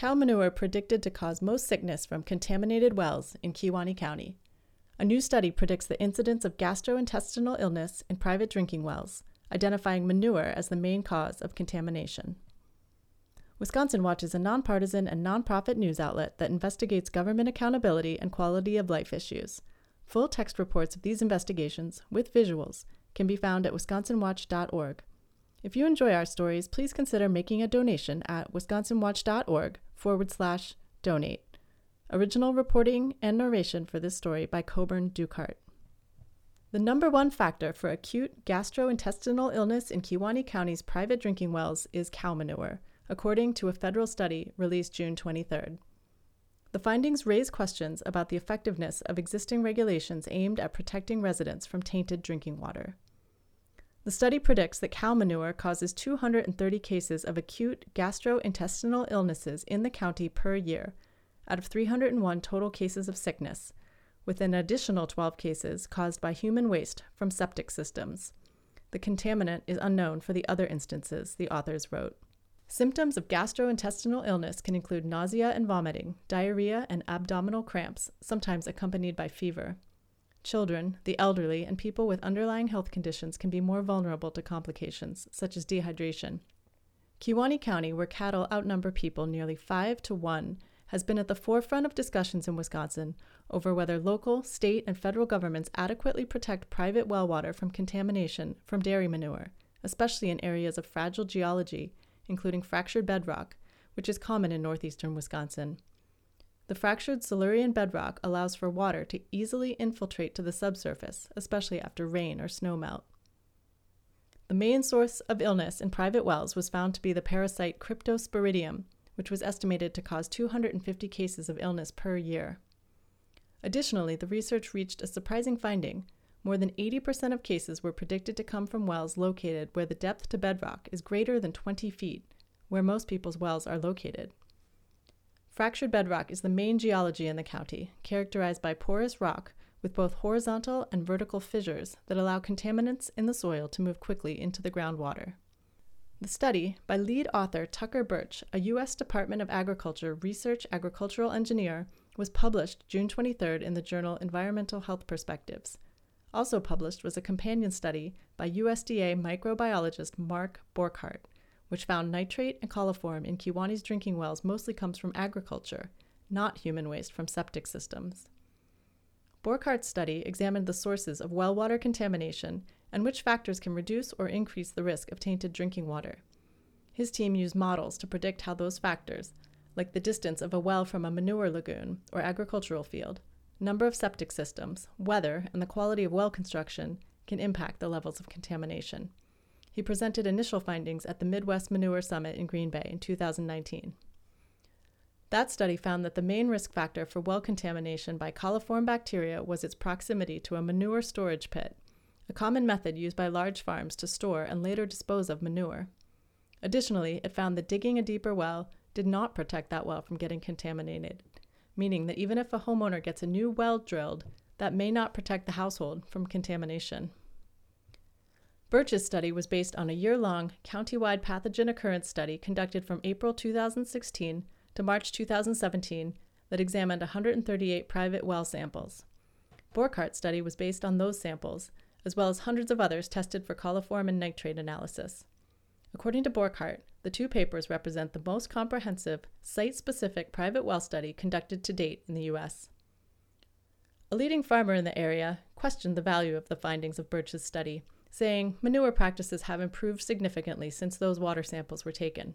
Cow manure predicted to cause most sickness from contaminated wells in Kewaunee County. A new study predicts the incidence of gastrointestinal illness in private drinking wells, identifying manure as the main cause of contamination. Wisconsin Watch is a nonpartisan and nonprofit news outlet that investigates government accountability and quality of life issues. Full text reports of these investigations, with visuals, can be found at wisconsinwatch.org. If you enjoy our stories, please consider making a donation at wisconsinwatch.org forward slash donate. Original reporting and narration for this story by Coburn Dukehart. The number one factor for acute gastrointestinal illness in Kewaunee County's private drinking wells is cow manure, according to a federal study released June 23rd. The findings raise questions about the effectiveness of existing regulations aimed at protecting residents from tainted drinking water. The study predicts that cow manure causes 230 cases of acute gastrointestinal illnesses in the county per year, out of 301 total cases of sickness, with an additional 12 cases caused by human waste from septic systems. The contaminant is unknown for the other instances, the authors wrote. Symptoms of gastrointestinal illness can include nausea and vomiting, diarrhea, and abdominal cramps, sometimes accompanied by fever. Children, the elderly, and people with underlying health conditions can be more vulnerable to complications, such as dehydration. Kewaunee County, where cattle outnumber people nearly 5 to 1, has been at the forefront of discussions in Wisconsin over whether local, state, and federal governments adequately protect private well water from contamination from dairy manure, especially in areas of fragile geology, including fractured bedrock, which is common in northeastern Wisconsin. The fractured Silurian bedrock allows for water to easily infiltrate to the subsurface, especially after rain or snowmelt. The main source of illness in private wells was found to be the parasite Cryptosporidium, which was estimated to cause 250 cases of illness per year. Additionally, the research reached a surprising finding. More than 80% of cases were predicted to come from wells located where the depth to bedrock is greater than 20 feet, where most people's wells are located. Fractured bedrock is the main geology in the county, characterized by porous rock with both horizontal and vertical fissures that allow contaminants in the soil to move quickly into the groundwater. The study, by lead author Tucker Burch, a U.S. Department of Agriculture research agricultural engineer, was published June 23 in the journal Environmental Health Perspectives. Also published was a companion study by USDA microbiologist Mark Borchardt, which found nitrate and coliform in Kewaunee's drinking wells mostly comes from agriculture, not human waste from septic systems. Borchardt's study examined the sources of well water contamination and which factors can reduce or increase the risk of tainted drinking water. His team used models to predict how those factors, like the distance of a well from a manure lagoon or agricultural field, number of septic systems, weather, and the quality of well construction, can impact the levels of contamination. He presented initial findings at the Midwest Manure Summit in Green Bay in 2019. That study found that the main risk factor for well contamination by coliform bacteria was its proximity to a manure storage pit, a common method used by large farms to store and later dispose of manure. Additionally, it found that digging a deeper well did not protect that well from getting contaminated, meaning that even if a homeowner gets a new well drilled, that may not protect the household from contamination. Burch's study was based on a year long, county-wide pathogen occurrence study conducted from April 2016 to March 2017 that examined 138 private well samples. Borchardt's study was based on those samples, as well as hundreds of others tested for coliform and nitrate analysis. According to Borchardt, the two papers represent the most comprehensive, site specific private well study conducted to date in the U.S. A leading farmer in the area questioned the value of the findings of Burch's study saying manure practices have improved significantly since those water samples were taken.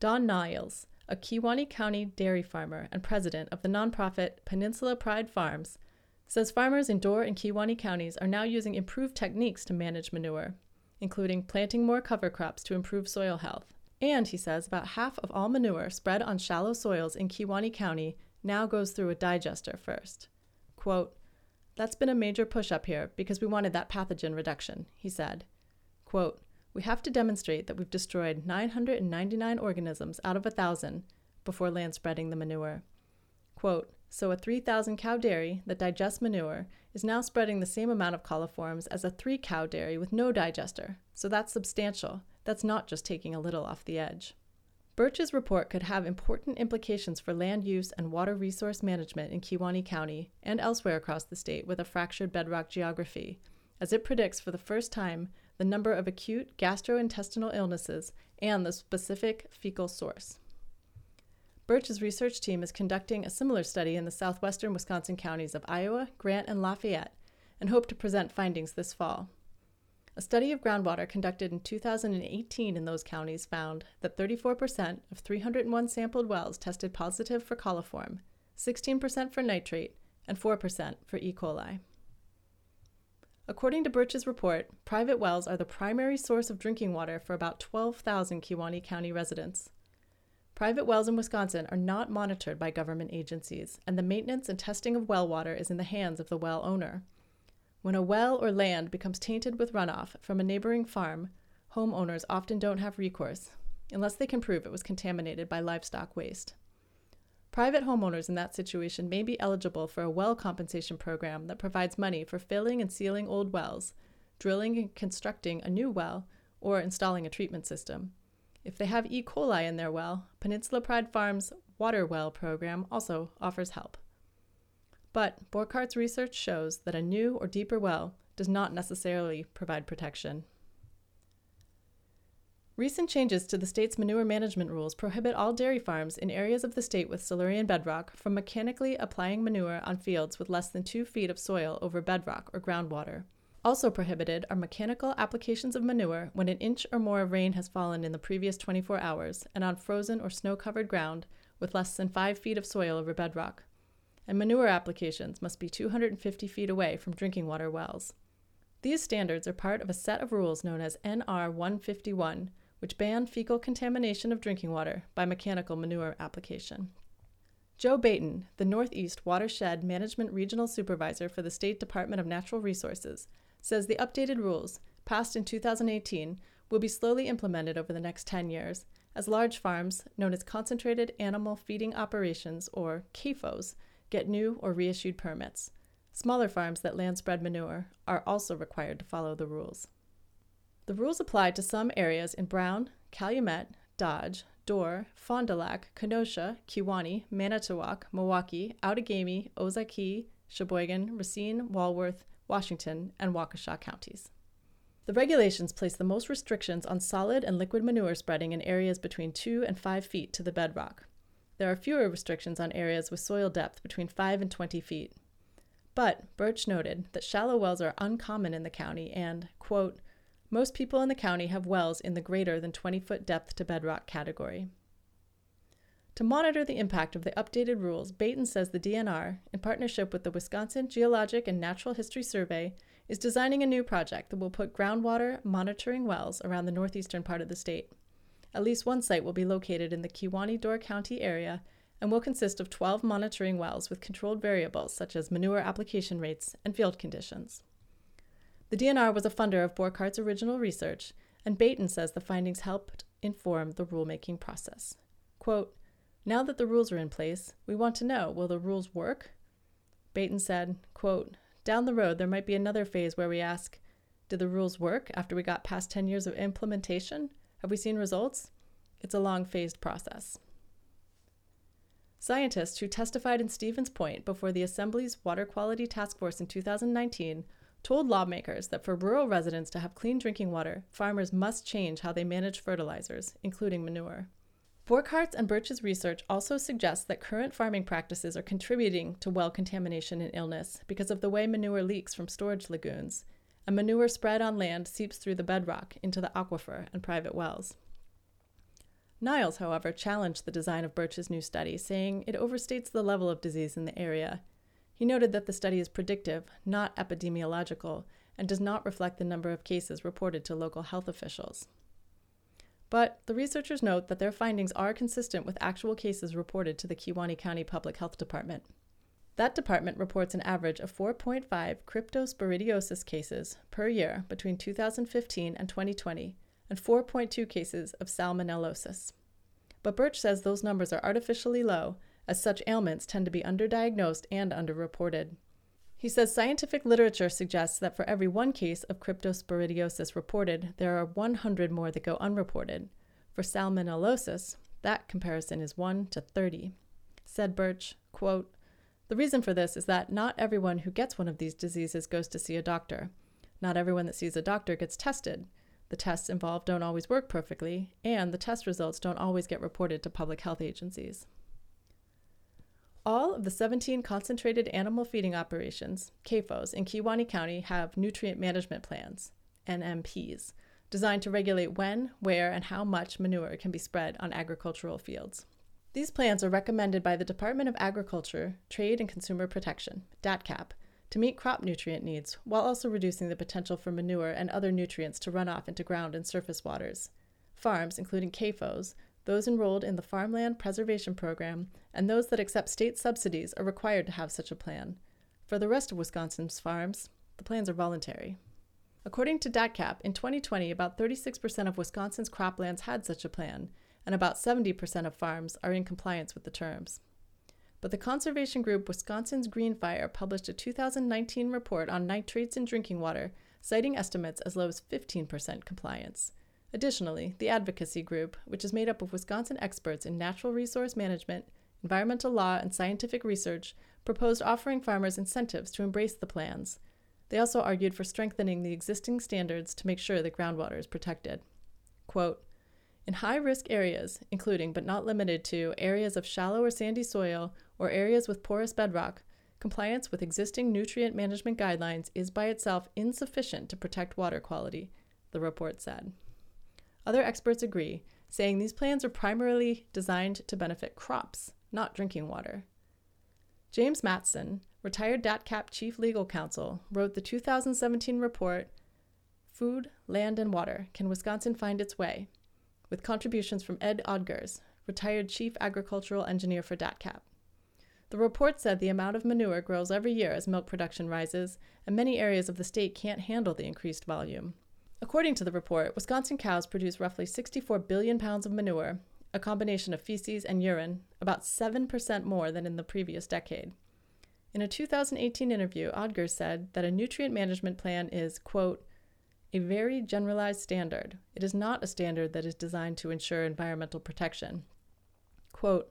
Don Niles, a Kewaunee County dairy farmer and president of the nonprofit Peninsula Pride Farms, says farmers in Door and Kewaunee counties are now using improved techniques to manage manure, including planting more cover crops to improve soil health. And he says about half of all manure spread on shallow soils in Kewaunee County now goes through a digester first. Quote, that's been a major push up here because we wanted that pathogen reduction, he said. Quote, we have to demonstrate that we've destroyed 999 organisms out of a 1,000 before land spreading the manure. Quote, so a 3,000 cow dairy that digests manure is now spreading the same amount of coliforms as a 3 cow dairy with no digester, so that's substantial. That's not just taking a little off the edge. Burch's report could have important implications for land use and water resource management in Kewaunee County and elsewhere across the state with a fractured bedrock geography, as it predicts for the first time the number of acute gastrointestinal illnesses and the specific fecal source. Burch's research team is conducting a similar study in the southwestern Wisconsin counties of Iowa, Grant, and Lafayette and hope to present findings this fall. A study of groundwater conducted in 2018 in those counties found that 34% of 301 sampled wells tested positive for coliform, 16% for nitrate, and 4% for E. coli. According to Burch's report, private wells are the primary source of drinking water for about 12,000 Kewaunee County residents. Private wells in Wisconsin are not monitored by government agencies, and the maintenance and testing of well water is in the hands of the well owner. When a well or land becomes tainted with runoff from a neighboring farm, homeowners often don't have recourse, unless they can prove it was contaminated by livestock waste. Private homeowners in that situation may be eligible for a well compensation program that provides money for filling and sealing old wells, drilling and constructing a new well, or installing a treatment system. If they have E. coli in their well, Peninsula Pride Farms' Water Well program also offers help. But Borchardt's research shows that a new or deeper well does not necessarily provide protection. Recent changes to the state's manure management rules prohibit all dairy farms in areas of the state with Silurian bedrock from mechanically applying manure on fields with less than two feet of soil over bedrock or groundwater. Also prohibited are mechanical applications of manure when an inch or more of rain has fallen in the previous 24 hours and on frozen or snow covered ground with less than five feet of soil over bedrock. And manure applications must be 250 feet away from drinking water wells. These standards are part of a set of rules known as NR 151 which ban fecal contamination of drinking water by mechanical manure application. Joe Baeten, the Northeast Watershed Management Regional Supervisor for the State Department of Natural Resources, says the updated rules, passed in 2018, will be slowly implemented over the next 10 years, as large farms, known as Concentrated Animal Feeding Operations, or CAFOs, get new or reissued permits. Smaller farms that land spread manure are also required to follow the rules. The rules apply to some areas in Brown, Calumet, Dodge, Door, Fond du Lac, Kenosha, Kewaunee, Manitowoc, Milwaukee, Outagamie, Ozaukee, Sheboygan, Racine, Walworth, Washington, and Waukesha counties. The regulations place the most restrictions on solid and liquid manure spreading in areas between 2 and 5 feet to the bedrock. There are fewer restrictions on areas with soil depth between 5 and 20 feet. But Burch noted that shallow wells are uncommon in the county and, quote, most people in the county have wells in the greater than 20 foot depth to bedrock category. To monitor the impact of the updated rules, Baeten says the DNR, in partnership with the Wisconsin Geologic and Natural History Survey, is designing a new project that will put groundwater monitoring wells around the northeastern part of the state. At least one site will be located in the Kewaunee Door County area and will consist of 12 monitoring wells with controlled variables such as manure application rates and field conditions. The DNR was a funder of Borchardt's original research, and Baeten says the findings helped inform the rulemaking process. Quote, now that the rules are in place, we want to know will the rules work? Baeten said, quote, Down the road, there might be another phase where we ask, Did the rules work after we got past 10 years of implementation? Have we seen results? It's a long phased process. Scientists who testified in Stevens Point before the Assembly's Water Quality Task Force in 2019 told lawmakers that for rural residents to have clean drinking water, farmers must change how they manage fertilizers, including manure. Borchardt's and Burch's research also suggests that current farming practices are contributing to well contamination and illness because of the way manure leaks from storage lagoons, and manure spread on land seeps through the bedrock into the aquifer and private wells. Niles, however, challenged the design of Burch's new study, saying it overstates the level of disease in the area he noted that the study is predictive, not epidemiological, and does not reflect the number of cases reported to local health officials. But the researchers note that their findings are consistent with actual cases reported to the Kewaunee County Public Health Department. That department reports an average of 4.5 cryptosporidiosis cases per year between 2015 and 2020, and 4.2 cases of salmonellosis. But Burch says those numbers are artificially low as such ailments tend to be underdiagnosed and underreported. He says scientific literature suggests that for every one case of cryptosporidiosis reported, there are 100 more that go unreported. For salmonellosis, That comparison is 1 to 30. Said Burch, quote, The reason for this is that not everyone who gets one of these diseases goes to see a doctor. Not everyone that sees a doctor gets tested. The tests involved don't always work perfectly, and the test results don't always get reported to public health agencies. All of the 17 concentrated animal feeding operations, CAFOs, in Kewaunee County have nutrient management plans, NMPs, designed to regulate when, where, and how much manure can be spread on agricultural fields. These plans are recommended by the Department of Agriculture, Trade and Consumer Protection, DATCP, to meet crop nutrient needs while also reducing the potential for manure and other nutrients to run off into ground and surface waters. Farms, including CAFOs, those enrolled in the Farmland Preservation Program, and those that accept state subsidies are required to have such a plan. For the rest of Wisconsin's farms, the plans are voluntary. According to DATCP, in 2020, about 36% of Wisconsin's croplands had such a plan, and about 70% of farms are in compliance with the terms. But the conservation group Wisconsin's Green Fire published a 2019 report on nitrates in drinking water, citing estimates as low as 15% compliance. Additionally, the advocacy group, which is made up of Wisconsin experts in natural resource management, environmental law, and scientific research, proposed offering farmers incentives to embrace the plans. They also argued for strengthening the existing standards to make sure the groundwater is protected. Quote, in high risk areas, including but not limited to areas of shallow or sandy soil or areas with porous bedrock, compliance with existing nutrient management guidelines is by itself insufficient to protect water quality, the report said. Other experts agree, saying these plans are primarily designed to benefit crops, not drinking water. James Matson, retired DATCP chief legal counsel, wrote the 2017 report Food, Land, and Water Can Wisconsin Find Its Way? With contributions from Ed Odgers, retired chief agricultural engineer for DATCP. The report said the amount of manure grows every year as milk production rises, and many areas of the state can't handle the increased volume. According to the report, Wisconsin cows produce roughly 64 billion pounds of manure, a combination of feces and urine, about 7% more than in the previous decade. In a 2018 interview, Odgers said that a nutrient management plan is, quote, a very generalized standard. It is not a standard that is designed to ensure environmental protection. Quote,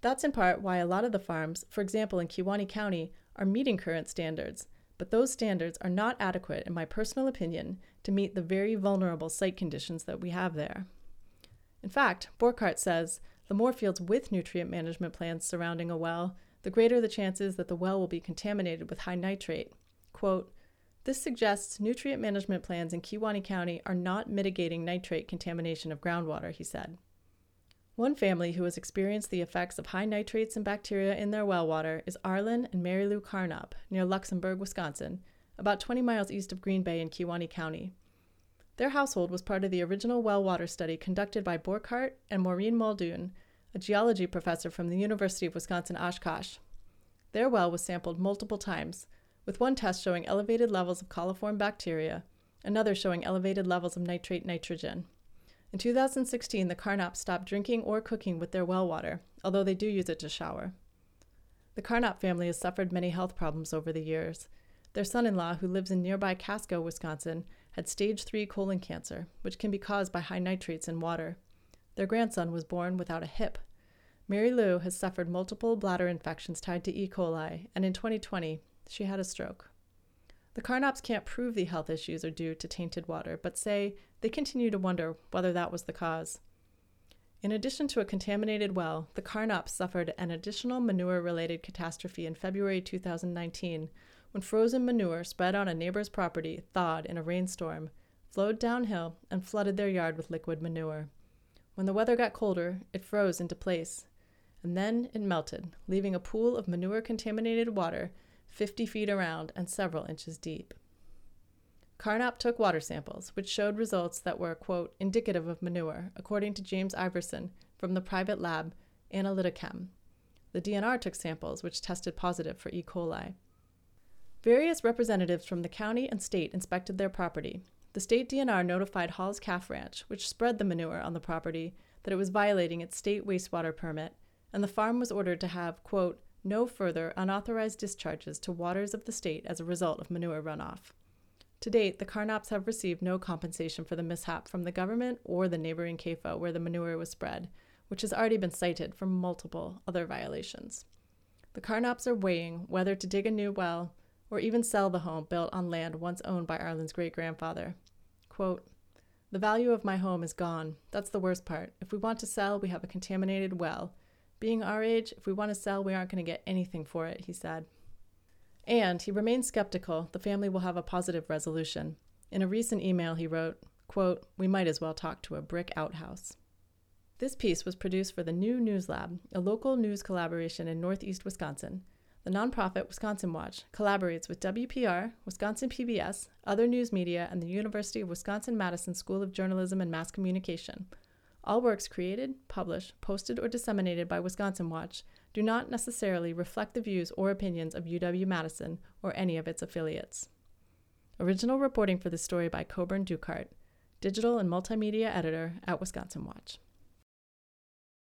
that's in part why a lot of the farms, for example in Kewaunee County, are meeting current standards, but those standards are not adequate, in my personal opinion, to meet the very vulnerable site conditions that we have there. In fact, Borchardt says the more fields with nutrient management plans surrounding a well, the greater the chances that the well will be contaminated with high nitrate. Quote, this suggests nutrient management plans in Kewaunee County are not mitigating nitrate contamination of groundwater, he said. One family who has experienced the effects of high nitrates and bacteria in their well water is Arlen and Mary Lou Carnop near Luxembourg, Wisconsin, about 20 miles east of Green Bay in Kewaunee County. Their household was part of the original well water study conducted by Borchardt and Maureen Muldoon, a geology professor from the University of Wisconsin Oshkosh. Their well was sampled multiple times, with one test showing elevated levels of coliform bacteria, another showing elevated levels of nitrate nitrogen. In 2016, the Carnops stopped drinking or cooking with their well water, although they do use it to shower. The Carnop family has suffered many health problems over the years. Their son in law, who lives in nearby Casco, Wisconsin, had stage 3 colon cancer, which can be caused by high nitrates in water. Their grandson was born without a hip. Mary Lou has suffered multiple bladder infections tied to E. coli, and in 2020, she had a stroke. The Carnops can't prove the health issues are due to tainted water, but say they continue to wonder whether that was the cause. In addition to a contaminated well, the Carnops suffered an additional manure related catastrophe in February 2019 when frozen manure spread on a neighbor's property thawed in a rainstorm, flowed downhill, and flooded their yard with liquid manure. When the weather got colder, it froze into place, and then it melted, leaving a pool of manure contaminated water 50 feet around and several inches deep. Carnop took water samples, which showed results that were, quote, indicative of manure, according to James Iverson from the private lab Analytichem. The DNR took samples, which tested positive for E. coli. Various representatives from the county and state inspected their property. The state DNR notified Hall's Calf Ranch, which spread the manure on the property, that it was violating its state wastewater permit, and the farm was ordered to have, quote, no further unauthorized discharges to waters of the state as a result of manure runoff. To date, the Carnops have received no compensation for the mishap from the government or the neighboring CAFO where the manure was spread, which has already been cited for multiple other violations. The Carnops are weighing whether to dig a new well or even sell the home built on land once owned by Arlen's great grandfather. Quote, the value of my home is gone. That's the worst part. If we want to sell, we have a contaminated well. Being our age, if we want to sell, we aren't going to get anything for it, he said. And he remains skeptical the family will have a positive resolution. In a recent email, he wrote, quote, We might as well talk to a brick outhouse. This piece was produced for the New News Lab, a local news collaboration in Northeast Wisconsin. The nonprofit Wisconsin Watch collaborates with WPR, Wisconsin PBS, other news media, and the University of Wisconsin Madison School of Journalism and Mass Communication. All works created, published, posted, or disseminated by Wisconsin Watch do not necessarily reflect the views or opinions of UW Madison or any of its affiliates. Original reporting for this story by Coburn Dukehart, digital and multimedia editor at Wisconsin Watch.